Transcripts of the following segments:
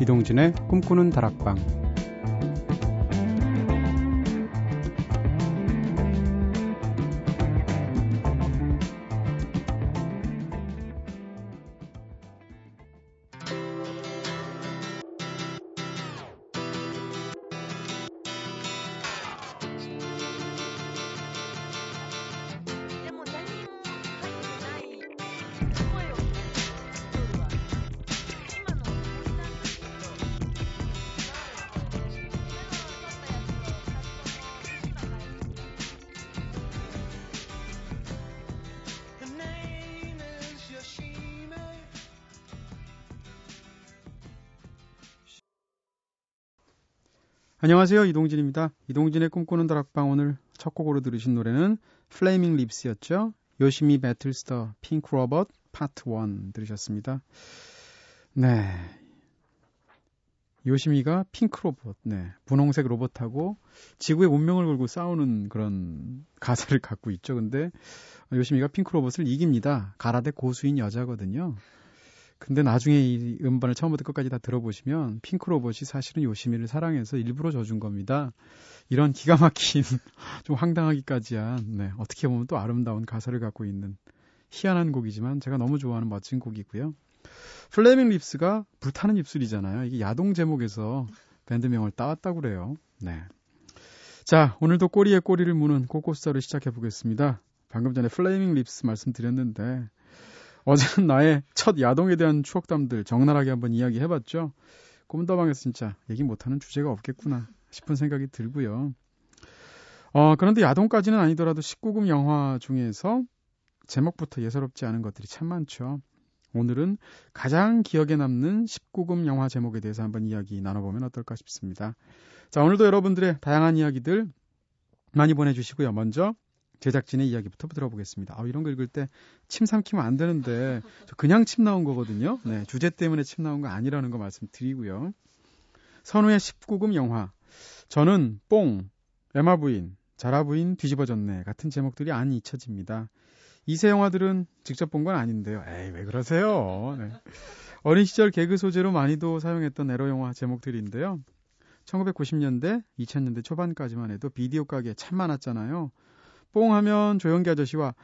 이동진의 꿈꾸는 다락방 안녕하세요. 이동진입니다. 이동진의 꿈꾸는 다락방 오늘 첫 곡으로 들으신 노래는 플레이밍 립스였죠. Yoshimi Battles the Pink Robots Part 1 들으셨습니다. 네. 요시미가 핑크 로봇, 네. 분홍색 로봇하고 지구의 운명을 걸고 싸우는 그런 가사를 갖고 있죠. 근데 요시미가 핑크 로봇을 이깁니다. 가라데 고수인 여자거든요. 근데 나중에 이 음반을 처음부터 끝까지 다 들어보시면 핑크 로봇이 사실은 요시미를 사랑해서 일부러 져준 겁니다. 이런 기가 막힌 좀 황당하기까지 한 네, 어떻게 보면 또 아름다운 가사를 갖고 있는 희한한 곡이지만 제가 너무 좋아하는 멋진 곡이고요. Flaming Lips가 불타는 입술이잖아요. 이게 야동 제목에서 밴드명을 따왔다고 그래요. 네. 자, 오늘도 꼬리에 꼬리를 무는 꼬꼬스터를 시작해 보겠습니다. 방금 전에 Flaming Lips 말씀드렸는데 어제는 나의 첫 야동에 대한 추억담들 적나라하게 한번 이야기해봤죠. 꿈다방에서 진짜 얘기 못하는 주제가 없겠구나 싶은 생각이 들고요. 어, 그런데 야동까지는 아니더라도 19금 영화 중에서 제목부터 예사롭지 않은 것들이 참 많죠. 오늘은 가장 기억에 남는 19금 영화 제목에 대해서 한번 이야기 나눠보면 어떨까 싶습니다. 자, 오늘도 여러분들의 다양한 이야기들 많이 보내주시고요. 먼저 제작진의 이야기부터 들어보겠습니다. 아, 이런 거 읽을 때 침 삼키면 안 되는데 그냥 침 나온 거거든요. 네, 주제 때문에 침 나온 거 아니라는 거 말씀드리고요. 선우의 19금 영화. 저는 뽕, 에마 부인, 자라 부인 뒤집어졌네 같은 제목들이 안 잊혀집니다. 이세 영화들은 직접 본 건 아닌데요. 에이, 왜 그러세요? 네. 어린 시절 개그 소재로 많이도 사용했던 에로 영화 제목들인데요. 1990년대, 2000년대 초반까지만 해도 비디오 가게 참 많았잖아요. 뽕 하면 조영기 아저씨와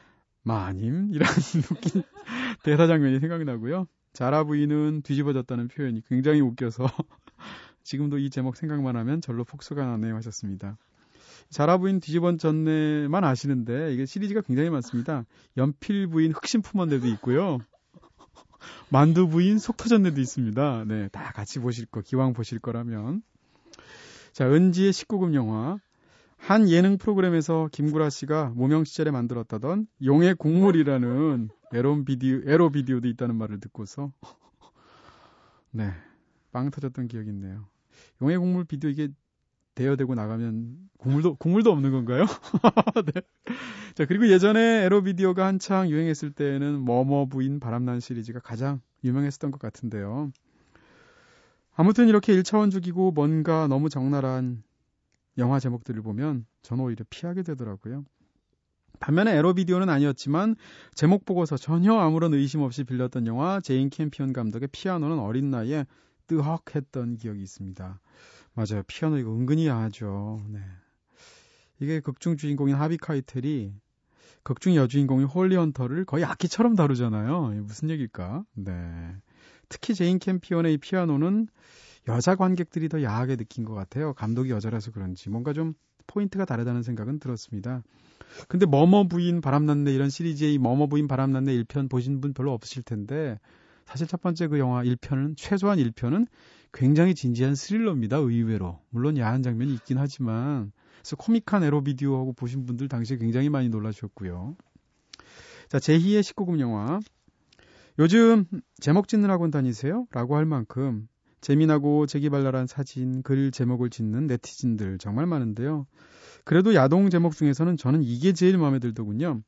마님 이런 웃긴 대사 장면이 생각이 나고요. 자라 부인은 뒤집어졌다는 표현이 굉장히 웃겨서 지금도 이 제목 생각만 하면 절로 폭소가 나네요 하셨습니다. 자라 부인 뒤집어졌네만 아시는데 이게 시리즈가 굉장히 많습니다. 연필 부인 흑심 품언데도 있고요. 만두 부인 속 터졌네도 있습니다. 네, 다 같이 보실 거 기왕 보실 거라면 자 은지의 19금 영화 한 예능 프로그램에서 김구라 씨가 무명 시절에 만들었다던 용의 국물이라는 에로 비디오, 에로 비디오도 있다는 말을 듣고서 네, 빵 터졌던 기억이 있네요. 용의 국물 비디오 이게 대여되고 나가면 국물도 국물도 없는 건가요? 네. 자 그리고 예전에 에로 비디오가 한창 유행했을 때는 뭐뭐 부인 바람난 시리즈가 가장 유명했었던 것 같은데요. 아무튼 이렇게 1차원적이고 뭔가 너무 적나라한 영화 제목들을 보면 저는 오히려 피하게 되더라고요. 반면에 에로비디오는 아니었지만 제목 보고서 전혀 아무런 의심 없이 빌렸던 영화 제인 캠피언 감독의 피아노는 어린 나이에 뜨헉했던 기억이 있습니다. 맞아요. 피아노 이거 은근히 야하죠. 네. 이게 극중 주인공인 하비 카이텔이 극중 여주인공인 홀리 헌터를 거의 악기처럼 다루잖아요. 무슨 얘기일까? 네. 특히 제인 캠피언의 이 피아노는 여자 관객들이 더 야하게 느낀 것 같아요. 감독이 여자라서 그런지 뭔가 좀 포인트가 다르다는 생각은 들었습니다. 근데 머머 부인 바람났네 이런 시리즈의 머머 부인 바람났네 1편 보신 분 별로 없으실 텐데 사실 첫 번째 그 영화 1편은 최소한 1편은 굉장히 진지한 스릴러입니다. 의외로. 물론 야한 장면이 있긴 하지만 그래서 코믹한 에로 비디오하고 보신 분들 당시에 굉장히 많이 놀라셨고요. 자, 제2의 19금 영화. 요즘 제목 학원 다니세요? 라고 할 만큼 재미나고 재기발랄한 사진, 글 제목을 짓는 네티즌들 정말 많은데요. 그래도 야동 제목 중에서는 저는 이게 제일 마음에 들더군요.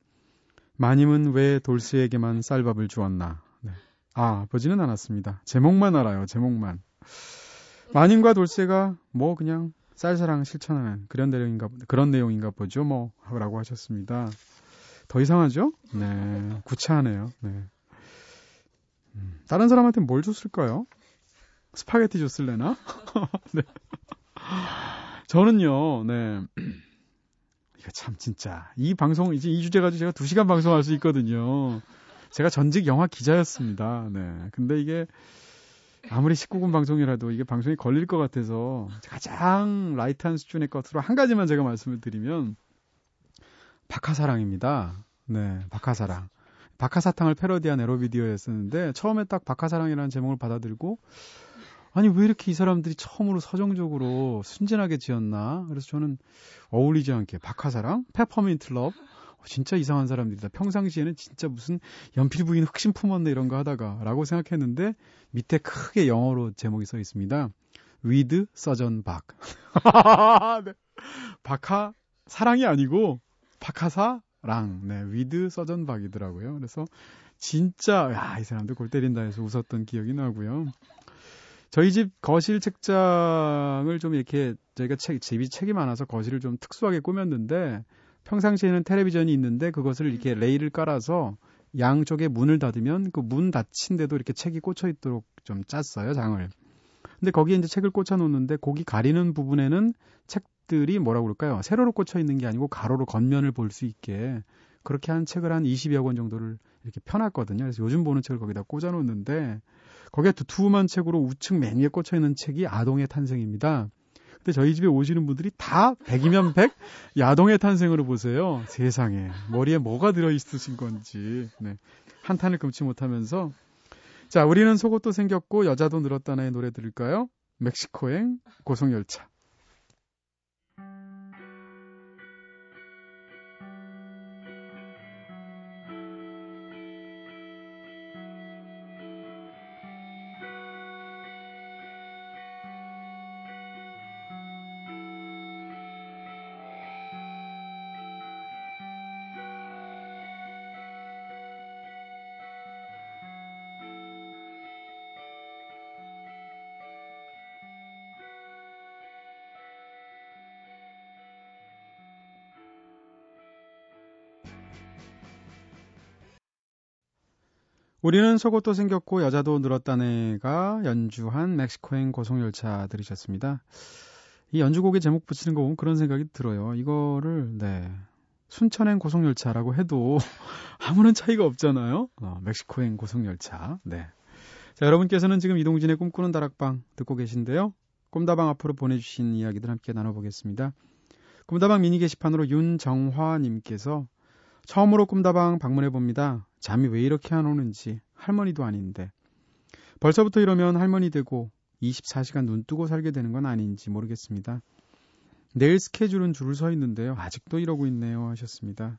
마님은 왜 돌스에게만 쌀밥을 주었나? 네. 아, 보지는 않았습니다. 제목만 알아요, 제목만. 마님과 돌스가 뭐 그냥 쌀사랑 실천하는 그런 내용인가, 그런 내용인가 보죠, 뭐, 라고 하셨습니다. 더 이상하죠? 네. 구차하네요. 네. 음, 다른 사람한테 뭘 줬을까요? 스파게티 줬을래나? 네. 저는요, 네. 이거 참 진짜 이 방송 이제 이 주제 가지고 제가 2시간 방송할 수 있거든요. 제가 전직 영화 기자였습니다. 네. 근데 이게 아무리 19금 방송이라도 이게 방송이 걸릴 것 같아서 가장 light한 수준의 것으로 한 가지만 제가 말씀을 드리면 박하사랑입니다. 네, 박하사랑. 박하사탕을 패러디한 에로비디오였었는데 처음에 딱 박하사랑이라는 제목을 받아들고 아니 왜 이렇게 이 사람들이 처음으로 서정적으로 순진하게 지었나? 그래서 저는 어울리지 않게 박하사랑, Peppermint Love 진짜 이상한 사람들이다. 평상시에는 진짜 무슨 연필 부인 흑심 품었네 이런 거 하다가 라고 생각했는데 밑에 크게 영어로 제목이 써 있습니다. With Sergeant Park. 네. 박하 사랑이 아니고 박 하사랑. 네, With Sergeant Park이더라고요. 그래서 진짜 야, 이 사람들 골 때린다 해서 웃었던 기억이 나고요. 저희 집 거실 책장을 좀 이렇게 저희가 책, 집이 책이 많아서 거실을 좀 특수하게 꾸몄는데 평상시에는 텔레비전이 있는데 그것을 이렇게 레일을 깔아서 양쪽에 문을 닫으면 그 문 닫힌 데도 이렇게 책이 꽂혀 있도록 좀 짰어요, 장을. 근데 거기에 이제 책을 꽂아 놓는데 거기 가리는 부분에는 책들이 뭐라고 그럴까요? 세로로 꽂혀 있는 게 아니고 가로로 겉면을 볼 수 있게 그렇게 한 책을 한 20여 권 정도를 이렇게 펴놨거든요. 그래서 요즘 보는 책을 거기다 꽂아 놓는데 거기에 두툼한 책으로 우측 맨 위에 꽂혀 있는 책이 아동의 탄생입니다. 근데 저희 집에 오시는 분들이 다 100이면 100 야동의 탄생으로 보세요. 세상에. 머리에 뭐가 들어 있으신 건지. 네. 한탄을 금치 못하면서. 자, 우리는 속옷도 생겼고 여자도 늘었다나의 노래 들을까요? 멕시코행 고속열차. 우리는 속옷도 생겼고 여자도 늘었다네가 연주한 멕시코행 고속열차 들으셨습니다. 이 연주곡의 제목 붙이는 거 보면 그런 생각이 들어요. 이거를 네 순천행 고속열차라고 해도 아무런 차이가 없잖아요. 어, 멕시코행 고속열차. 네. 자, 여러분께서는 지금 이동진의 꿈꾸는 다락방 듣고 계신데요. 꿈다방 앞으로 보내주신 이야기들 함께 나눠보겠습니다. 꿈다방 미니 게시판으로 윤정화님께서 처음으로 꿈다방 방문해 봅니다. 잠이 왜 이렇게 안 오는지 할머니도 아닌데 벌써부터 이러면 할머니 되고 24시간 눈 뜨고 살게 되는 건 아닌지 모르겠습니다. 내일 스케줄은 줄을 서 있는데요. 아직도 이러고 있네요. 하셨습니다.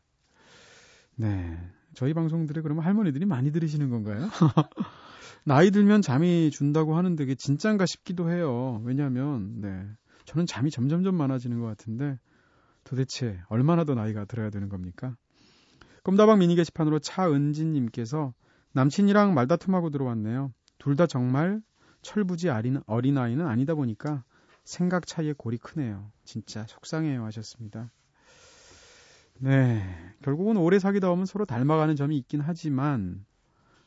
네. 저희 방송들에 그러면 할머니들이 많이 들으시는 건가요? 나이 들면 잠이 준다고 하는데 그게 진짠가 싶기도 해요. 왜냐하면, 네. 저는 잠이 점점점 많아지는 것 같은데 도대체 얼마나 더 나이가 들어야 되는 겁니까? 꿈다방 미니 게시판으로 차은진님께서 남친이랑 말다툼하고 들어왔네요. 둘 다 정말 철부지 어린, 어린아이는 아니다 보니까 생각 차이에 골이 크네요. 진짜 속상해요 하셨습니다. 네. 결국은 오래 사귀다 보면 서로 닮아가는 점이 있긴 하지만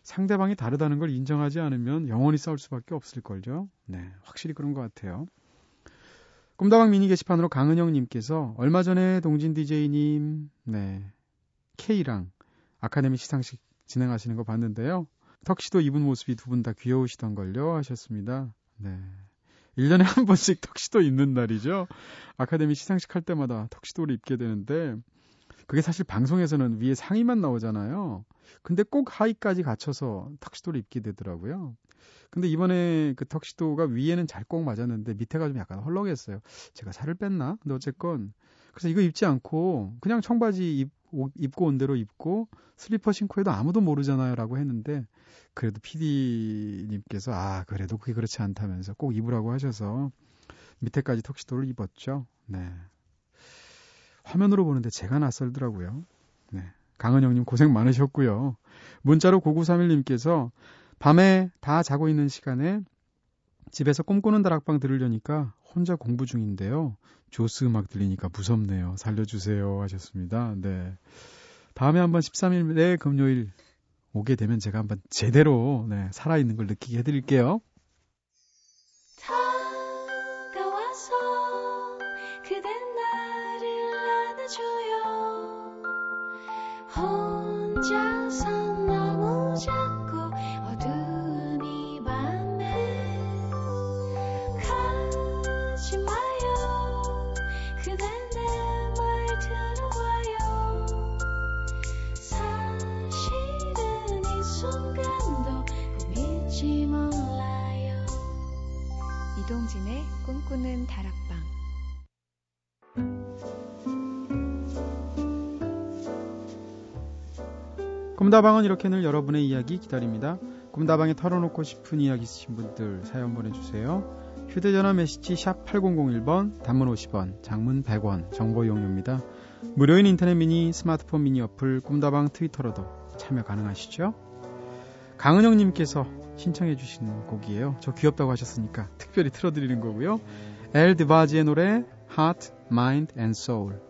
상대방이 다르다는 걸 인정하지 않으면 영원히 싸울 수밖에 없을걸요. 네. 확실히 그런 것 같아요. 꿈다방 미니 게시판으로 강은영님께서 얼마 전에 동진 DJ님, 네. K랑 아카데미 시상식 진행하시는 거 봤는데요. 턱시도 입은 모습이 두 분 다 귀여우시던 걸요 하셨습니다. 네. 1년에 한 번씩 턱시도 입는 날이죠. 아카데미 시상식 할 때마다 턱시도를 입게 되는데 그게 사실 방송에서는 위에 상의만 나오잖아요. 근데 꼭 하의까지 갖춰서 턱시도를 입게 되더라고요. 근데 이번에 그 턱시도가 위에는 잘 꼭 맞았는데 밑에가 좀 약간 헐렁했어요. 제가 살을 뺐나? 근데 어쨌건 그래서 이거 입지 않고 그냥 청바지 입, 입고 온 대로 입고 슬리퍼 신고 해도 아무도 모르잖아요라고 했는데 그래도 PD님께서 아 그래도 그게 그렇지 않다면서 꼭 입으라고 하셔서 밑에까지 턱시도를 입었죠. 네. 화면으로 보는데 제가 낯설더라고요. 네. 강은영님 고생 많으셨고요. 문자로 9931님께서 밤에 다 자고 있는 시간에 집에서 꿈꾸는 다락방 들으려니까 혼자 공부 중인데요. 조스 음악 들리니까 무섭네요. 살려주세요. 하셨습니다. 네. 다음에 한번 13일 내 금요일 오게 되면 제가 한번 제대로 네, 살아있는 걸 느끼게 해드릴게요. 꿈다방은 이렇게 늘 여러분의 이야기 기다립니다. 꿈다방에 털어놓고 싶은 이야기 있으신 분들 사연 보내주세요. 휴대전화 메시지 샵 8001번, 단문 50원, 장문 100원, 정보 이용료입니다. 무료인 인터넷 미니, 스마트폰 미니 어플, 꿈다방 트위터로도 참여 가능하시죠? 강은영님께서 신청해 주신 곡이에요. 저 귀엽다고 하셨으니까 특별히 틀어드리는 거고요. 엘 드바지의 노래 Heart, Mind and Soul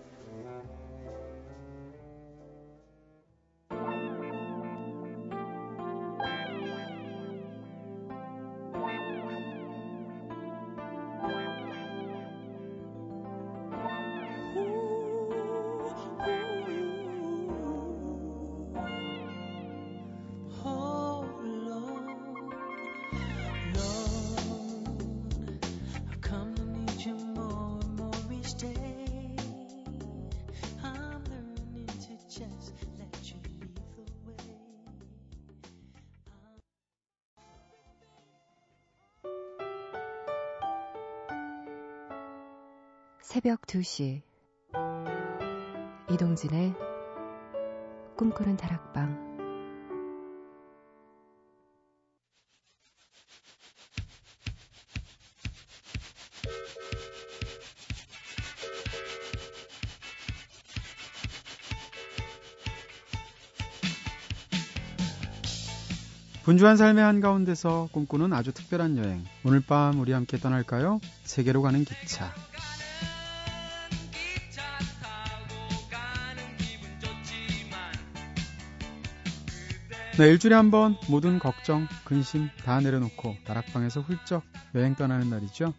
새벽 2시 이동진의 꿈꾸는 다락방 분주한 삶의 한가운데서 꿈꾸는 아주 특별한 여행. 오늘 밤 우리 함께 떠날까요? 세계로 가는 기차. 네, 일주일에 한 번 모든 걱정, 근심 다 내려놓고 다락방에서 훌쩍 여행 떠나는 날이죠.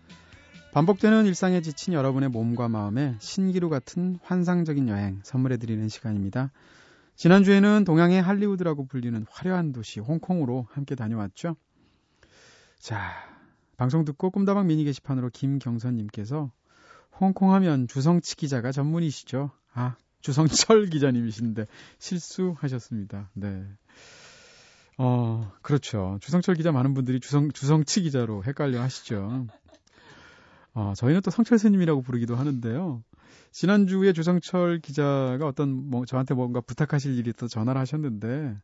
반복되는 일상에 지친 여러분의 몸과 마음에 신기루 같은 환상적인 여행 선물해드리는 시간입니다. 지난주에는 동양의 할리우드라고 불리는 화려한 도시 홍콩으로 함께 다녀왔죠. 자, 방송 듣고 꿈다방 미니 게시판으로 김경선님께서 홍콩 하면 주성치 기자가 전문이시죠. 아, 주성철 기자님이신데 실수하셨습니다. 네. 어, 그렇죠. 주성철 기자 많은 분들이 주성, 주성치 기자로 헷갈려 하시죠. 어, 저희는 또 성철 스님이라고 부르기도 하는데요. 지난주에 주성철 기자가 어떤 뭐 저한테 뭔가 부탁하실 일이 있어 전화를 하셨는데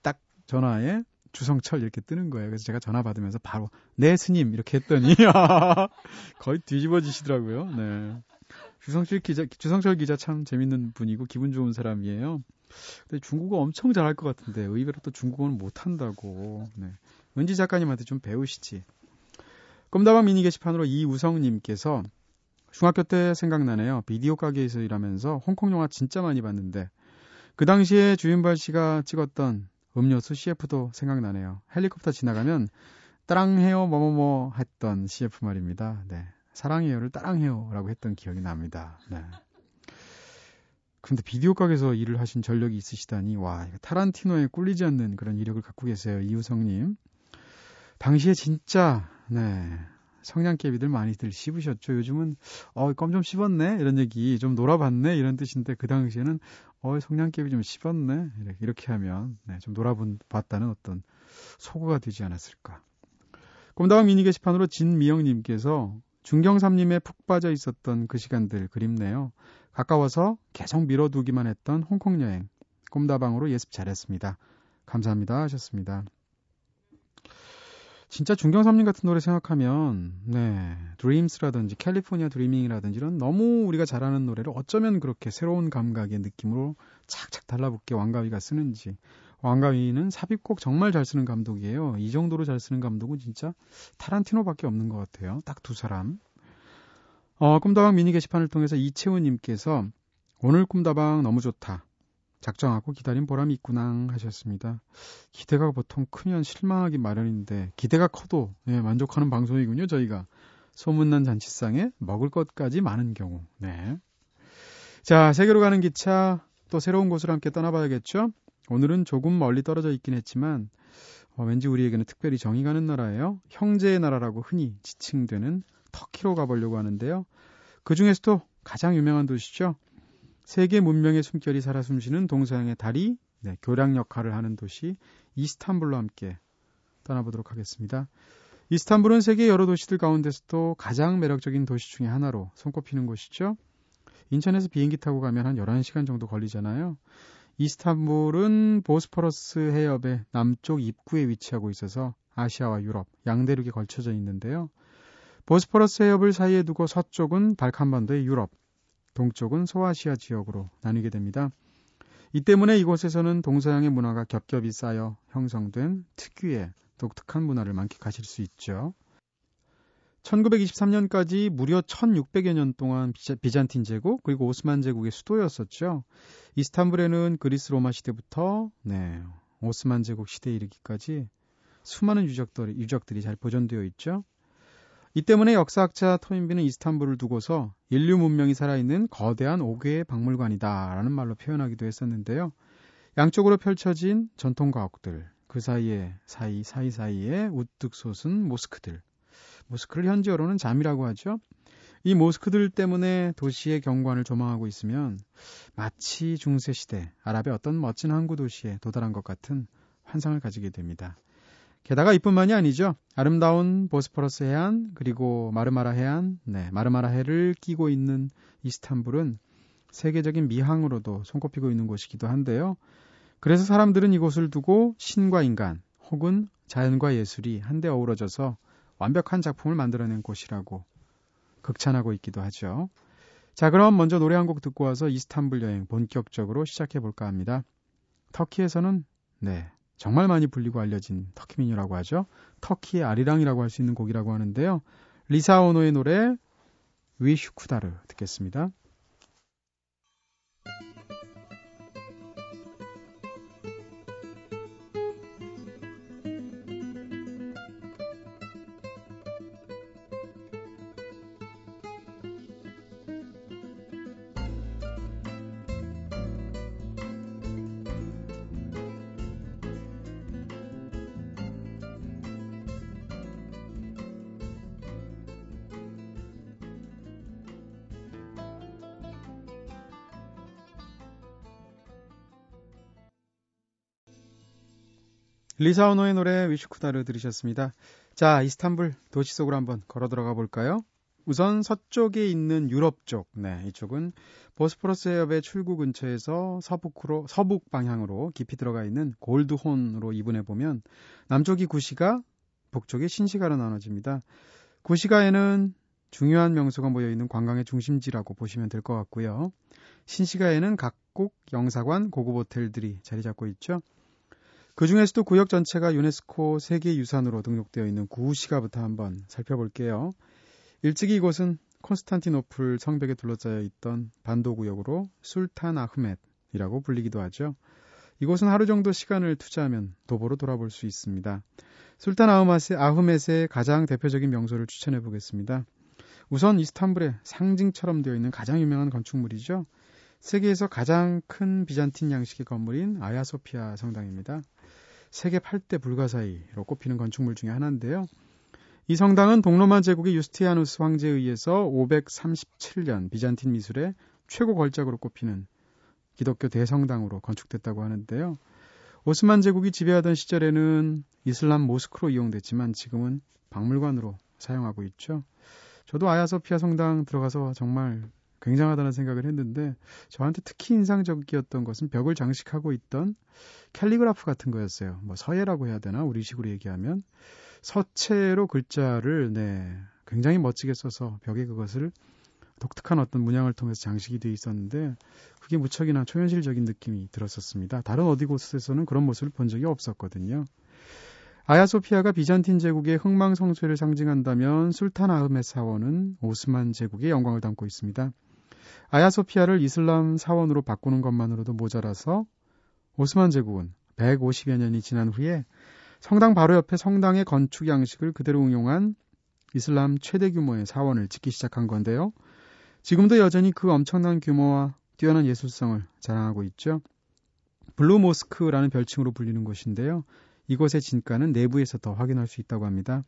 딱 전화에 주성철 이렇게 뜨는 거예요. 그래서 제가 전화 받으면서 바로 네 스님 이렇게 했더니 거의 뒤집어지시더라고요. 네. 주성철 기자 주성철 기자 참 재밌는 분이고 기분 좋은 사람이에요. 근데 중국어 엄청 잘할 것 같은데 의외로 또 중국어는 못한다고. 네. 은지 작가님한테 좀 배우시지. 꿈다방 미니 게시판으로 이우성님께서 중학교 때 생각나네요. 비디오 가게에서 일하면서 홍콩 영화 진짜 많이 봤는데 그 당시에 주윤발 씨가 찍었던 음료수 CF도 생각나네요. 헬리콥터 지나가면 따랑해요 뭐뭐뭐 했던 CF 말입니다. 네. 사랑해요를 따랑해요라고 했던 기억이 납니다. 네. 근데 비디오 가게에서 일을 하신 전력이 있으시다니 와 타란티노에 꿀리지 않는 그런 이력을 갖고 계세요 이우성님. 당시에 진짜 네 성냥개비들 많이들 씹으셨죠. 요즘은 어 껌 좀 씹었네? 이런 얘기 좀 놀아봤네? 이런 뜻인데 그 당시에는 어 성냥개비 좀 씹었네? 이렇게, 하면 네, 좀 놀아봤다는 어떤 소구가 되지 않았을까. 꿈다방 미니 게시판으로 진미영님께서 중경삼님에 푹 빠져 있었던 그 시간들 그립네요. 가까워서 계속 밀어두기만 했던 홍콩 여행. 꿈다방으로 예습 잘했습니다. 감사합니다 하셨습니다. 진짜 중경삼님 같은 노래 생각하면 네 드림스라든지 캘리포니아 드리밍이라든지 이런 너무 우리가 잘하는 노래를 어쩌면 그렇게 새로운 감각의 느낌으로 착착 달라붙게 왕가위가 쓰는지 왕가위는 삽입곡 정말 잘 쓰는 감독이에요. 이 정도로 잘 쓰는 감독은 진짜 타란티노밖에 없는 것 같아요. 딱 두 사람. 어, 꿈다방 미니 게시판을 통해서 이채우님께서 오늘 꿈다방 너무 좋다. 작정하고 기다린 보람이 있구나 하셨습니다. 기대가 보통 크면 실망하기 마련인데 기대가 커도 예, 만족하는 방송이군요 저희가. 소문난 잔치상에 먹을 것까지 많은 경우. 네. 자, 세계로 가는 기차 또 새로운 곳을 함께 떠나봐야겠죠? 오늘은 조금 멀리 떨어져 있긴 했지만 어, 왠지 우리에게는 특별히 정이 가는 나라예요. 형제의 나라라고 흔히 지칭되는 터키로 가보려고 하는데요. 그 중에서도 가장 유명한 도시죠. 세계 문명의 숨결이 살아 숨쉬는 동서양의 다리, 네, 교량 역할을 하는 도시 이스탄불로 함께 떠나보도록 하겠습니다. 이스탄불은 세계 여러 도시들 가운데서도 가장 매력적인 도시 중의 하나로 손꼽히는 곳이죠. 인천에서 비행기 타고 가면 한 11시간 정도 걸리잖아요. 이스탄불은 보스퍼러스 해협의 남쪽 입구에 위치하고 있어서 아시아와 유럽, 양대륙에 걸쳐져 있는데요. 보스퍼러스 해협을 사이에 두고 서쪽은 발칸반도의 유럽, 동쪽은 소아시아 지역으로 나뉘게 됩니다. 이 때문에 이곳에서는 동서양의 문화가 겹겹이 쌓여 형성된 특유의 독특한 문화를 만끽하실 수 있죠. 1923년까지 무려 1600여 년 동안 비잔틴 제국 그리고 오스만 제국의 수도였었죠. 이스탄불에는 그리스 로마 시대부터 네, 오스만 제국 시대에 이르기까지 수많은 유적들이, 유적들이 잘 보존되어 있죠. 이 때문에 역사학자 토인비는 이스탄불을 두고서 인류 문명이 살아있는 거대한 5개의 박물관이다라는 말로 표현하기도 했었는데요. 양쪽으로 펼쳐진 전통 가옥들, 그 사이에 사이 사이 사이에 우뚝 솟은 모스크들. 모스크를 현지어로는 잠이라고 하죠. 이 모스크들 때문에 도시의 경관을 조망하고 있으면 마치 중세 시대 아랍의 어떤 멋진 항구 도시에 도달한 것 같은 환상을 가지게 됩니다. 게다가 이뿐만이 아니죠. 아름다운 보스퍼러스 해안 그리고 마르마라 해안, 네, 마르마라 해를 끼고 있는 이스탄불은 세계적인 미항으로도 손꼽히고 있는 곳이기도 한데요. 그래서 사람들은 이곳을 두고 신과 인간 혹은 자연과 예술이 한데 어우러져서 완벽한 작품을 만들어낸 곳이라고 극찬하고 있기도 하죠. 자, 그럼 먼저 노래 한 곡 듣고 와서 이스탄불 여행 본격적으로 시작해 볼까 합니다. 터키에서는 네, 정말 많이 불리고 알려진 터키 민요라고 하죠. 터키의 아리랑이라고 할 수 있는 곡이라고 하는데요. 리사 오노의 노래 위슈쿠다르 듣겠습니다. 리사오노의 노래 위슈쿠다르 들으셨습니다. 자, 이스탄불 도시 속으로 한번 걸어 들어가 볼까요? 우선 서쪽에 있는 유럽 쪽, 네, 이쪽은 보스포러스 해협의 출구 근처에서 서북으로 서북 방향으로 깊이 들어가 있는 골드혼으로 이분해 보면 남쪽이 구시가, 북쪽이 신시가로 나눠집니다. 구시가에는 중요한 명소가 모여 있는 관광의 중심지라고 보시면 될 것 같고요. 신시가에는 각국 영사관, 고급 호텔들이 자리 잡고 있죠. 그 중에서도 구역 전체가 유네스코 세계유산으로 등록되어 있는 구시가부터 한번 살펴볼게요. 일찍이 이곳은 콘스탄티노플 성벽에 둘러싸여 있던 반도구역으로 술탄 아흐멧이라고 불리기도 하죠. 이곳은 하루 정도 시간을 투자하면 도보로 돌아볼 수 있습니다. 술탄 아흐멧의, 아흐멧의 가장 대표적인 명소를 추천해 보겠습니다. 우선 이스탄불의 상징처럼 되어 있는 가장 유명한 건축물이죠. 세계에서 가장 큰 비잔틴 양식의 건물인 아야소피아 성당입니다. 세계 8대 불가사의로 꼽히는 건축물 중의 하나인데요. 이 성당은 동로마 제국의 유스티아누스 황제에 의해서 537년 비잔틴 미술의 최고 걸작으로 꼽히는 기독교 대성당으로 건축됐다고 하는데요. 오스만 제국이 지배하던 시절에는 이슬람 모스크로 이용됐지만 지금은 박물관으로 사용하고 있죠. 저도 아야소피아 성당 들어가서 정말 굉장하다는 생각을 했는데 저한테 특히 인상적이었던 것은 벽을 장식하고 있던 캘리그라프 같은 거였어요. 뭐 서예라고 해야 되나 우리식으로 얘기하면 서체로 글자를 네 굉장히 멋지게 써서 벽에 그것을 독특한 어떤 문양을 통해서 장식이 돼 있었는데 그게 무척이나 초현실적인 느낌이 들었었습니다. 다른 어디 곳에서는 그런 모습을 본 적이 없었거든요. 아야소피아가 비잔틴 제국의 흥망성쇠를 상징한다면 술탄 아흐메 사원은 오스만 제국의 영광을 담고 있습니다. 아야소피아를 이슬람 사원으로 바꾸는 것만으로도 모자라서 오스만 제국은 150여 년이 지난 후에 성당 바로 옆에 성당의 건축 양식을 그대로 응용한 이슬람 최대 규모의 사원을 짓기 시작한 건데요. 지금도 여전히 그 엄청난 규모와 뛰어난 예술성을 자랑하고 있죠. 블루 모스크라는 별칭으로 불리는 곳인데요. 이곳의 진가는 내부에서 더 확인할 수 있다고 합니다.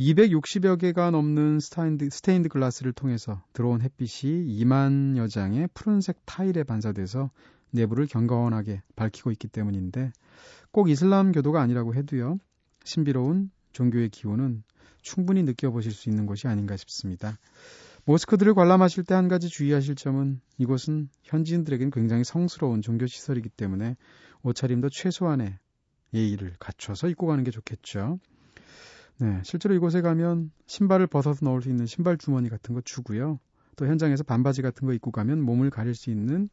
260여 개가 넘는 스타인드, 스테인드 글라스를 통해서 들어온 햇빛이 2만여 장의 푸른색 타일에 반사돼서 내부를 경건하게 밝히고 있기 때문인데 꼭 이슬람 교도가 아니라고 해도요. 신비로운 종교의 기운은 충분히 느껴보실 수 있는 곳이 아닌가 싶습니다. 모스크들을 관람하실 때 한 가지 주의하실 점은 이곳은 현지인들에게는 굉장히 성스러운 종교 시설이기 때문에 옷차림도 최소한의 예의를 갖춰서 입고 가는 게 좋겠죠. 네, 실제로 이곳에 가면 신발을 벗어서 넣을 수 있는 신발 주머니 같은 거 주고요. 또 현장에서 반바지 같은 거 입고 가면 몸을 가릴 수 있는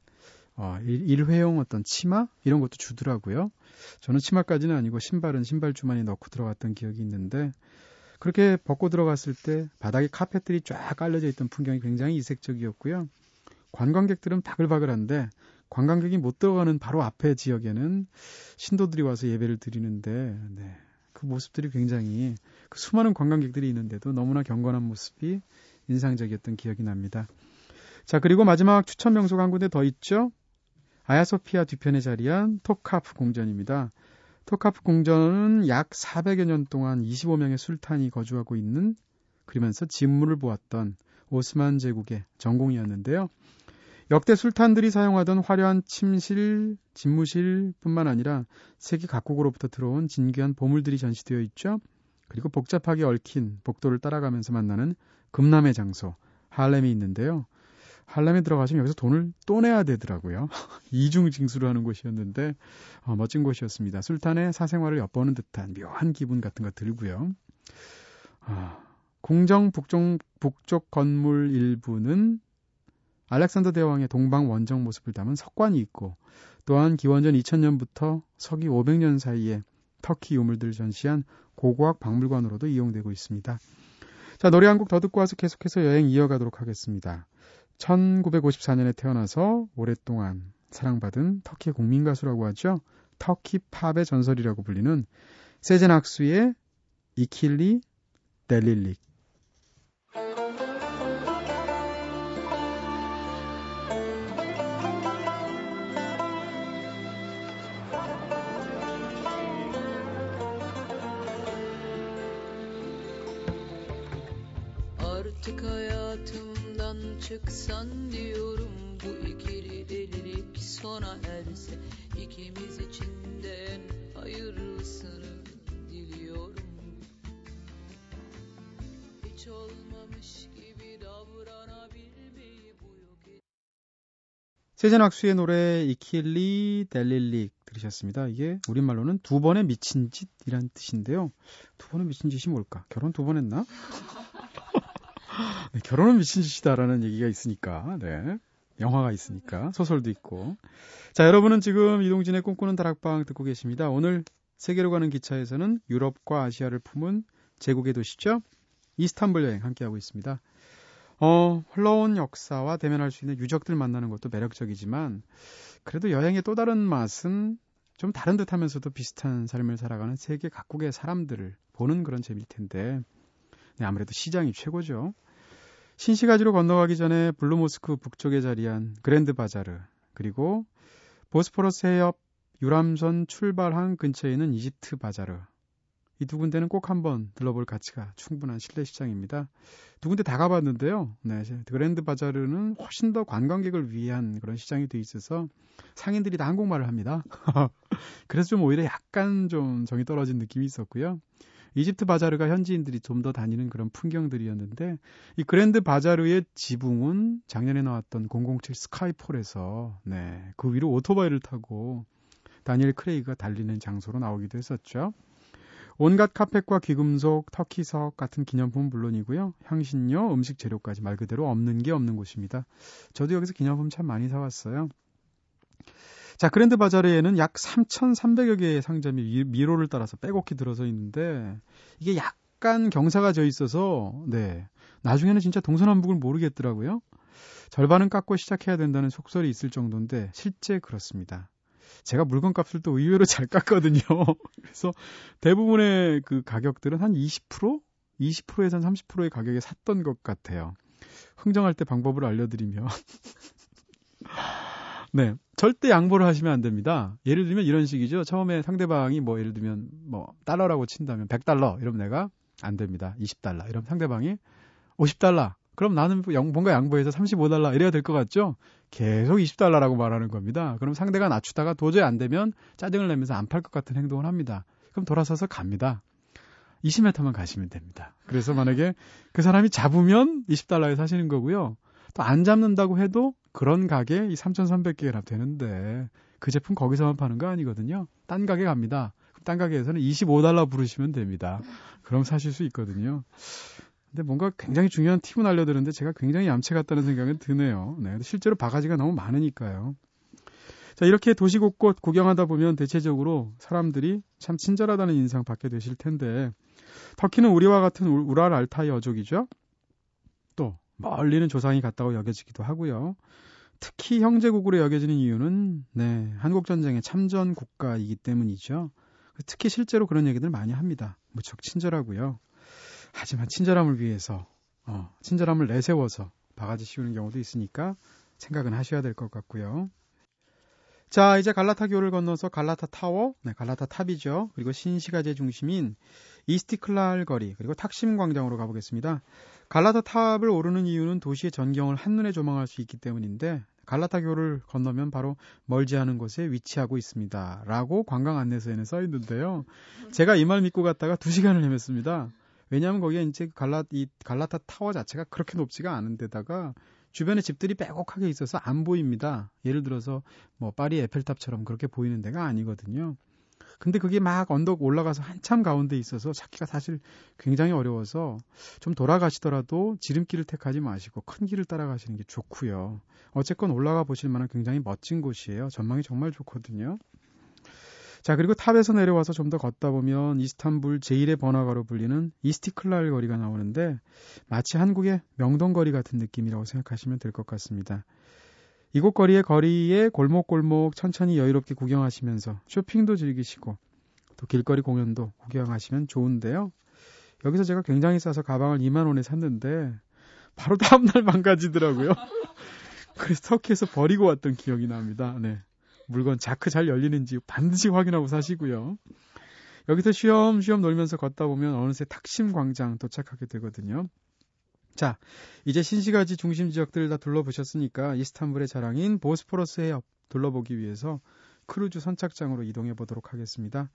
어, 일 회용 어떤 치마 이런 것도 주더라고요. 저는 치마까지는 아니고 신발은 신발 주머니 넣고 들어갔던 기억이 있는데 그렇게 벗고 들어갔을 때 바닥에 카펫들이 쫙 깔려져 있던 풍경이 굉장히 이색적이었고요. 관광객들은 바글바글한데 관광객이 못 들어가는 바로 앞에 지역에는 신도들이 와서 예배를 드리는데 네, 그 모습들이 굉장히 그 수많은 관광객들이 있는데도 너무나 경건한 모습이 인상적이었던 기억이 납니다. 자 그리고 마지막 추천 명소가 한 군데 더 있죠. 아야소피아 뒤편에 자리한 토카프 공전입니다. 토카프 궁전은 약 400여 년 동안 25명의 술탄이 거주하고 있는 그러면서 진물을 보았던 오스만 제국의 전공이었는데요. 역대 술탄들이 사용하던 화려한 침실, 집무실뿐만 아니라 세계 각국으로부터 들어온 진귀한 보물들이 전시되어 있죠. 그리고 복잡하게 얽힌 복도를 따라가면서 만나는 금남의 장소 할렘이 있는데요. 할렘에 들어가시면 여기서 돈을 또 내야 되더라고요. 이중 징수를 하는 곳이었는데 어, 멋진 곳이었습니다. 술탄의 사생활을 엿보는 듯한 묘한 기분 같은 거 들고요. 아, 궁정 북쪽, 북쪽 건물 일부는 알렉산더 대왕의 동방 원정 모습을 담은 석관이 있고 또한 기원전 2000년부터 서기 500년 사이에 터키 유물들 전시한 고고학 박물관으로도 이용되고 있습니다. 자, 노래 한 곡 더 듣고 와서 계속해서 여행 이어가도록 하겠습니다. 1954년에 태어나서 오랫동안 사랑받은 터키 국민 가수라고 하죠. 터키 팝의 전설이라고 불리는 세젠 악수의 이킬리 델릴릭 çıksan diyorum bu ikili delilik sona erse ikimiz için de en hayırlısını diliyorum hiç olmamış gibi davranabilmeyi bu yok 세전 악수의 노래 이킬리 델릴릭 들으셨습니다. 이게 우리말로는 두 번의 미친 짓이란 뜻인데요. 두 번의 미친 짓이 뭘까? 결혼 두 번 했나? 네, 결혼은 미친 짓이다라는 얘기가 있으니까, 네. 영화가 있으니까, 소설도 있고. 자, 여러분은 지금 이동진의 꿈꾸는 다락방 듣고 계십니다. 오늘 세계로 가는 기차에서는 유럽과 아시아를 품은 제국의 도시죠? 이스탄불 여행 함께하고 있습니다. 어, 흘러온 역사와 대면할 수 있는 유적들 만나는 것도 매력적이지만, 그래도 여행의 또 다른 맛은 좀 다른 듯 하면서도 비슷한 삶을 살아가는 세계 각국의 사람들을 보는 그런 재미일 텐데, 네, 아무래도 시장이 최고죠. 신시가지로 건너가기 전에 블루모스크 북쪽에 자리한 그랜드 바자르 그리고 보스포러스 해협 유람선 출발항 근처에 있는 이집트 바자르 이 두 군데는 꼭 한번 들러볼 가치가 충분한 실내 시장입니다. 두 군데 다 가봤는데요. 네, 그랜드 바자르는 훨씬 더 관광객을 위한 그런 시장이 돼 있어서 상인들이 다 한국말을 합니다. 그래서 좀 오히려 약간 좀 정이 떨어진 느낌이 있었고요. 이집트 바자르가 현지인들이 좀 더 다니는 그런 풍경들이었는데 이 그랜드 바자르의 지붕은 작년에 나왔던 007 스카이폴에서 네, 그 위로 오토바이를 타고 다니엘 크레이그가 달리는 장소로 나오기도 했었죠. 온갖 카펫과 귀금속, 터키석 같은 기념품은 물론이고요. 향신료, 음식 재료까지 말 그대로 없는 게 없는 곳입니다. 저도 여기서 기념품 참 많이 사왔어요. 자, 그랜드 바자르에는 약 3,300여 개의 상점이 미로를 따라서 빼곡히 들어서 있는데 이게 약간 경사가 져 있어서 네. 나중에는 진짜 동서남북을 모르겠더라고요. 절반은 깎고 시작해야 된다는 속설이 있을 정도인데 실제 그렇습니다. 제가 물건값을 또 의외로 잘 깎거든요. 그래서 대부분의 그 가격들은 한 20%? 20%에선 30%의 가격에 샀던 것 같아요. 흥정할 때 방법을 알려드리면 네. 절대 양보를 하시면 안 됩니다. 예를 들면 이런 식이죠. 처음에 상대방이 뭐 예를 들면 뭐 달러라고 친다면 100달러 이러면 내가 안 됩니다. 20달러. 이러면 상대방이 50달러. 그럼 나는 뭔가 양보해서 35달러 이래야 될 것 같죠? 계속 20달러라고 말하는 겁니다. 그럼 상대가 낮추다가 도저히 안 되면 짜증을 내면서 안 팔 것 같은 행동을 합니다. 그럼 돌아서서 갑니다. 20m만 가시면 됩니다. 그래서 만약에 그 사람이 잡으면 20달러에 사시는 거고요. 또 안 잡는다고 해도 그런 가게 이 3,300개나 되는데 그 제품 거기서만 파는 거 아니거든요. 딴 가게 갑니다. 딴 가게에서는 25달러 부르시면 됩니다. 그럼 사실 수 있거든요. 근데 뭔가 굉장히 중요한 팁은 알려드렸는데 제가 굉장히 얌체 같다는 생각은 드네요. 네, 실제로 바가지가 너무 많으니까요. 자, 이렇게 도시 곳곳 구경하다 보면 대체적으로 사람들이 참 친절하다는 인상 받게 되실 텐데, 터키는 우리와 같은 우랄 알타이 어족이죠. 또, 멀리는 조상이 같다고 여겨지기도 하고요. 특히 형제국으로 여겨지는 이유는, 네, 한국 전쟁의 참전 국가이기 때문이죠. 특히 실제로 그런 얘기들 많이 합니다. 무척 친절하고요. 하지만 친절함을 위해서 어, 친절함을 내세워서 바가지 씌우는 경우도 있으니까 생각은 하셔야 될 것 같고요. 자, 이제 갈라타 교를 건너서 갈라타 타워, 네, 갈라타 탑이죠. 그리고 신시가지 중심인 이스티클랄 거리, 그리고 탁심 광장으로 가보겠습니다. 갈라타 탑을 오르는 이유는 도시의 전경을 한눈에 조망할 수 있기 때문인데 갈라타 교를 건너면 바로 멀지 않은 곳에 위치하고 있습니다. 라고 관광 안내서에는 써 있는데요. 제가 이 말 믿고 갔다가 두 시간을 헤맸습니다. 왜냐하면 거기에 이제 갈라 이 갈라타 타워 자체가 그렇게 높지가 않은 데다가 주변에 집들이 빼곡하게 있어서 안 보입니다. 예를 들어서 뭐 파리 에펠탑처럼 그렇게 보이는 데가 아니거든요. 근데 그게 막 언덕 올라가서 한참 가운데 있어서 찾기가 사실 굉장히 어려워서 좀 돌아가시더라도 지름길을 택하지 마시고 큰 길을 따라가시는 게 좋고요. 어쨌건 올라가 보실 만한 굉장히 멋진 곳이에요. 전망이 정말 좋거든요. 자, 그리고 탑에서 내려와서 좀 더 걷다 보면 이스탄불 제1의 번화가로 불리는 이스티클랄 거리가 나오는데 마치 한국의 명동거리 같은 느낌이라고 생각하시면 될 것 같습니다. 이곳 거리의 거리에 골목골목 천천히 여유롭게 구경하시면서 쇼핑도 즐기시고 또 길거리 공연도 구경하시면 좋은데요. 여기서 제가 굉장히 싸서 가방을 2만 원에 샀는데 바로 다음날 망가지더라고요. 그래서 터키에서 버리고 왔던 기억이 납니다. 네. 물건 자크 잘 열리는지 반드시 확인하고 사시고요. 여기서 쉬엄쉬엄 놀면서 걷다 보면 어느새 탁심 광장 도착하게 되거든요. 자, 이제 신시가지 중심 지역들을 다 둘러보셨으니까 이스탄불의 자랑인 보스포러스 해협 둘러보기 위해서 크루즈 선착장으로 이동해 보도록 하겠습니다.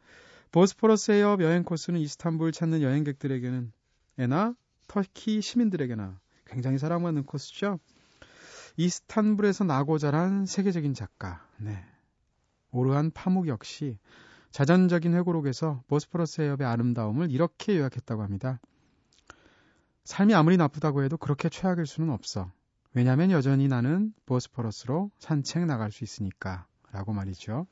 보스포러스 해협 여행 코스는 이스탄불 찾는 여행객들에게는 에나 터키 시민들에게나 굉장히 사랑받는 코스죠. 이스탄불에서 나고 자란 세계적인 작가, 네. 오르한 파묵 역시 자전적인 회고록에서 보스포러스 해협의 아름다움을 이렇게 요약했다고 합니다. 삶이 아무리 나쁘다고 해도 그렇게 최악일 수는 없어. 왜냐하면 여전히 나는 보스포러스로 산책 나갈 수 있으니까. 라고 말이죠.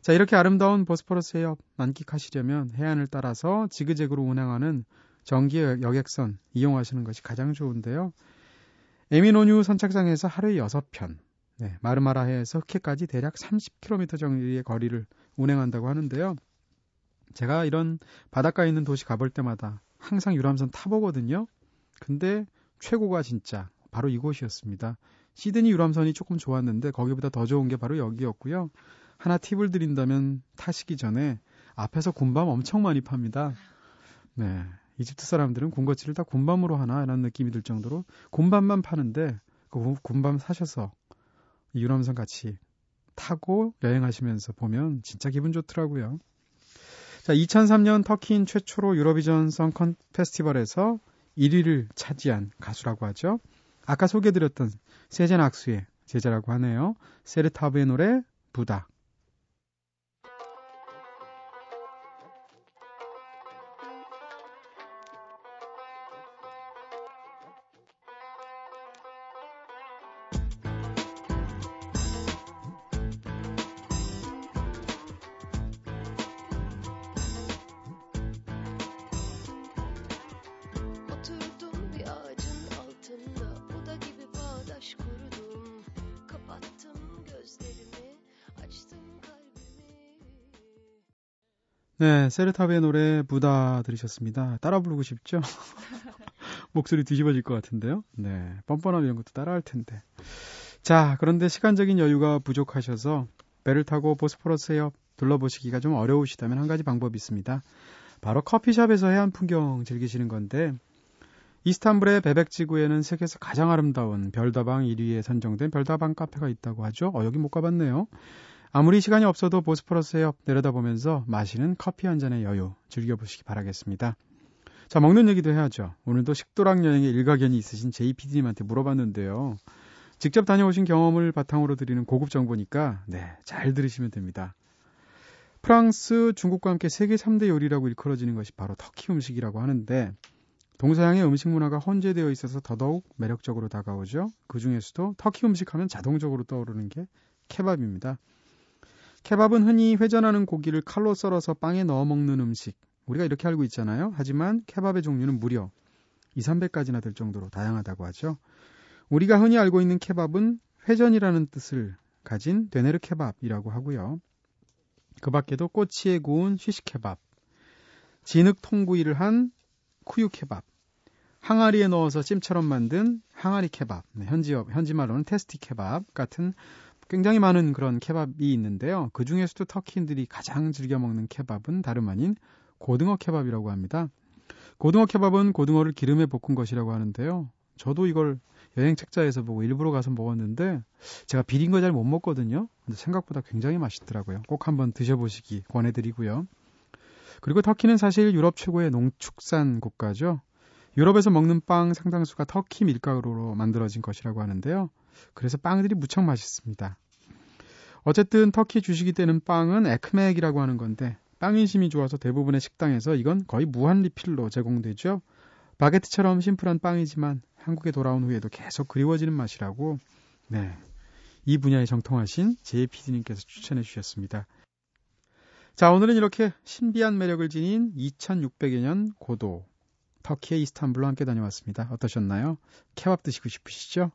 자, 이렇게 아름다운 보스포러스 해협 만끽하시려면 해안을 따라서 지그재그로 운행하는 전기 여객선 이용하시는 것이 가장 좋은데요. 에미노뉴 선착장에서 하루에 6편, 네, 마르마라해에서 흑해까지 대략 30km 정도의 거리를 운행한다고 하는데요. 제가 이런 바닷가에 있는 도시 가볼 때마다 항상 유람선 타보거든요. 근데 최고가 진짜 바로 이곳이었습니다. 시드니 유람선이 조금 좋았는데 거기보다 더 좋은 게 바로 여기였고요. 하나 팁을 드린다면 타시기 전에 앞에서 군밤 엄청 많이 팝니다. 네. 이집트 사람들은 군것질을 다 군밤으로 하나 라는 느낌이 들 정도로 군밤만 파는데 그 군밤 사셔서 유람선 같이 타고 여행하시면서 보면 진짜 기분 좋더라고요. 자, 2003년 터키인 최초로 유로비전 성 페스티벌에서 1위를 차지한 가수라고 하죠. 아까 소개드렸던 세젠 악수의 제자라고 하네요. 세르타브의 노래 부다. 네, 세르탑의 노래 부다 들으셨습니다. 따라 부르고 싶죠? 목소리 뒤집어질 것 같은데요. 네, 뻔뻔함 이런 것도 따라 할 텐데. 자, 그런데 시간적인 여유가 부족하셔서 배를 타고 보스포러스 해협 둘러보시기가 좀 어려우시다면 한 가지 방법이 있습니다. 바로 커피숍에서 해안 풍경 즐기시는 건데 이스탄불의 베백 지구에는 세계에서 가장 아름다운 별다방 1위에 선정된 별다방 카페가 있다고 하죠. 어, 여기 못 가봤네요. 아무리 시간이 없어도 보스포러스 해협 내려다보면서 마시는 커피 한 잔의 여유 즐겨보시기 바라겠습니다. 자, 먹는 얘기도 해야죠. 오늘도 식도락 여행에 일가견이 있으신 JPD님한테 물어봤는데요. 직접 다녀오신 경험을 바탕으로 드리는 고급 정보니까, 네, 잘 들으시면 됩니다. 프랑스, 중국과 함께 세계 3대 요리라고 일컬어지는 것이 바로 터키 음식이라고 하는데, 동서양의 음식 문화가 혼재되어 있어서 더더욱 매력적으로 다가오죠. 그 중에서도 터키 음식 하면 자동적으로 떠오르는 게 케밥입니다. 케밥은 흔히 회전하는 고기를 칼로 썰어서 빵에 넣어 먹는 음식. 우리가 이렇게 알고 있잖아요. 하지만 케밥의 종류는 무려 2, 300가지나 될 정도로 다양하다고 하죠. 우리가 흔히 알고 있는 케밥은 회전이라는 뜻을 가진 되네르 케밥이라고 하고요. 그 밖에도 꼬치에 구운 쉬시 케밥, 진흙 통구이를 한 쿠유 케밥, 항아리에 넣어서 찜처럼 만든 항아리 케밥, 네, 현지 현지 말로는 테스티 케밥 같은 굉장히 많은 그런 케밥이 있는데요. 그 중에서도 터키인들이 가장 즐겨 먹는 케밥은 다름 아닌 고등어 케밥이라고 합니다. 고등어 케밥은 고등어를 기름에 볶은 것이라고 하는데요. 저도 이걸 여행 책자에서 보고 일부러 가서 먹었는데 제가 비린 거 잘 못 먹거든요. 근데 생각보다 굉장히 맛있더라고요. 꼭 한번 드셔보시기 권해드리고요. 그리고 터키는 사실 유럽 최고의 농축산 국가죠. 유럽에서 먹는 빵 상당수가 터키 밀가루로 만들어진 것이라고 하는데요. 그래서 빵들이 무척 맛있습니다. 어쨌든 터키 주식이 되는 빵은 에크맥이라고 하는 건데 빵 인심이 좋아서 대부분의 식당에서 이건 거의 무한 리필로 제공되죠. 바게트처럼 심플한 빵이지만 한국에 돌아온 후에도 계속 그리워지는 맛이라고 네. 이 분야에 정통하신 제PD님께서 추천해 주셨습니다. 자, 오늘은 이렇게 신비한 매력을 지닌 2600여 년 고도 터키의 이스탄불로 함께 다녀왔습니다. 어떠셨나요? 케밥 드시고 싶으시죠?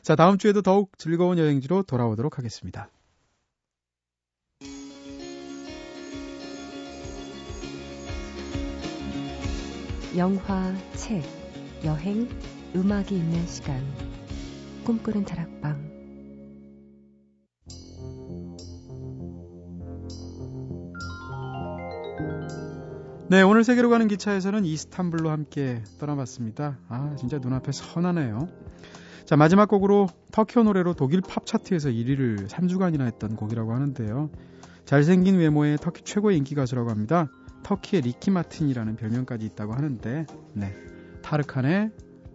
자, 다음 주에도 더욱 즐거운 여행지로 돌아오도록 하겠습니다. 영화, 책, 여행, 음악이 있는 시간. 꿈꾸는 다락방. 네, 오늘 세계로 가는 기차에서는 이스탄불로 함께 떠나봤습니다. 아, 진짜 눈앞에 선하네요. 자, 마지막 곡으로 터키어 노래로 독일 팝 차트에서 1위를 3주간이나 했던 곡이라고 하는데요. 잘생긴 외모의 터키 최고의 인기 가수라고 합니다. 터키의 리키 마틴이라는 별명까지 있다고 하는데, 네. 타르칸의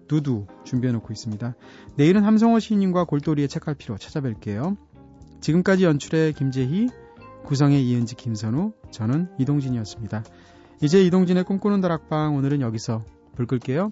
두두 준비해놓고 있습니다. 내일은 함성호 시인님과 골돌이의 책갈피로 찾아뵐게요. 지금까지 연출의 김재희, 구성의 이은지, 김선우, 저는 이동진이었습니다. 이제 이동진의 꿈꾸는 다락방 오늘은 여기서 불 끌게요.